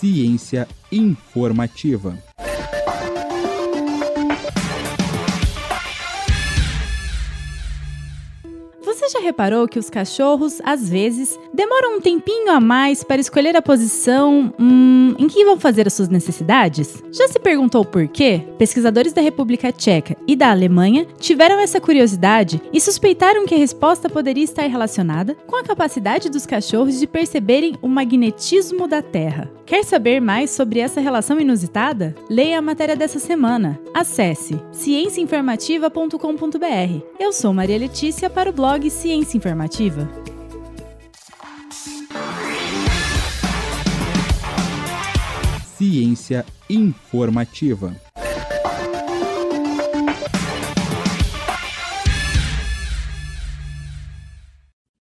Ciência informativa. Você já reparou que os cachorros, às vezes, demoram um tempinho a mais para escolher a posição hum, em que vão fazer as suas necessidades? Já se perguntou por quê? Pesquisadores da República Tcheca e da Alemanha tiveram essa curiosidade e suspeitaram que a resposta poderia estar relacionada com a capacidade dos cachorros de perceberem o magnetismo da Terra. Quer saber mais sobre essa relação inusitada? Leia a matéria dessa semana. Acesse cienciainformativa.com.br. Eu sou Maria Letícia para o blog Ciência Informativa. Ciência informativa.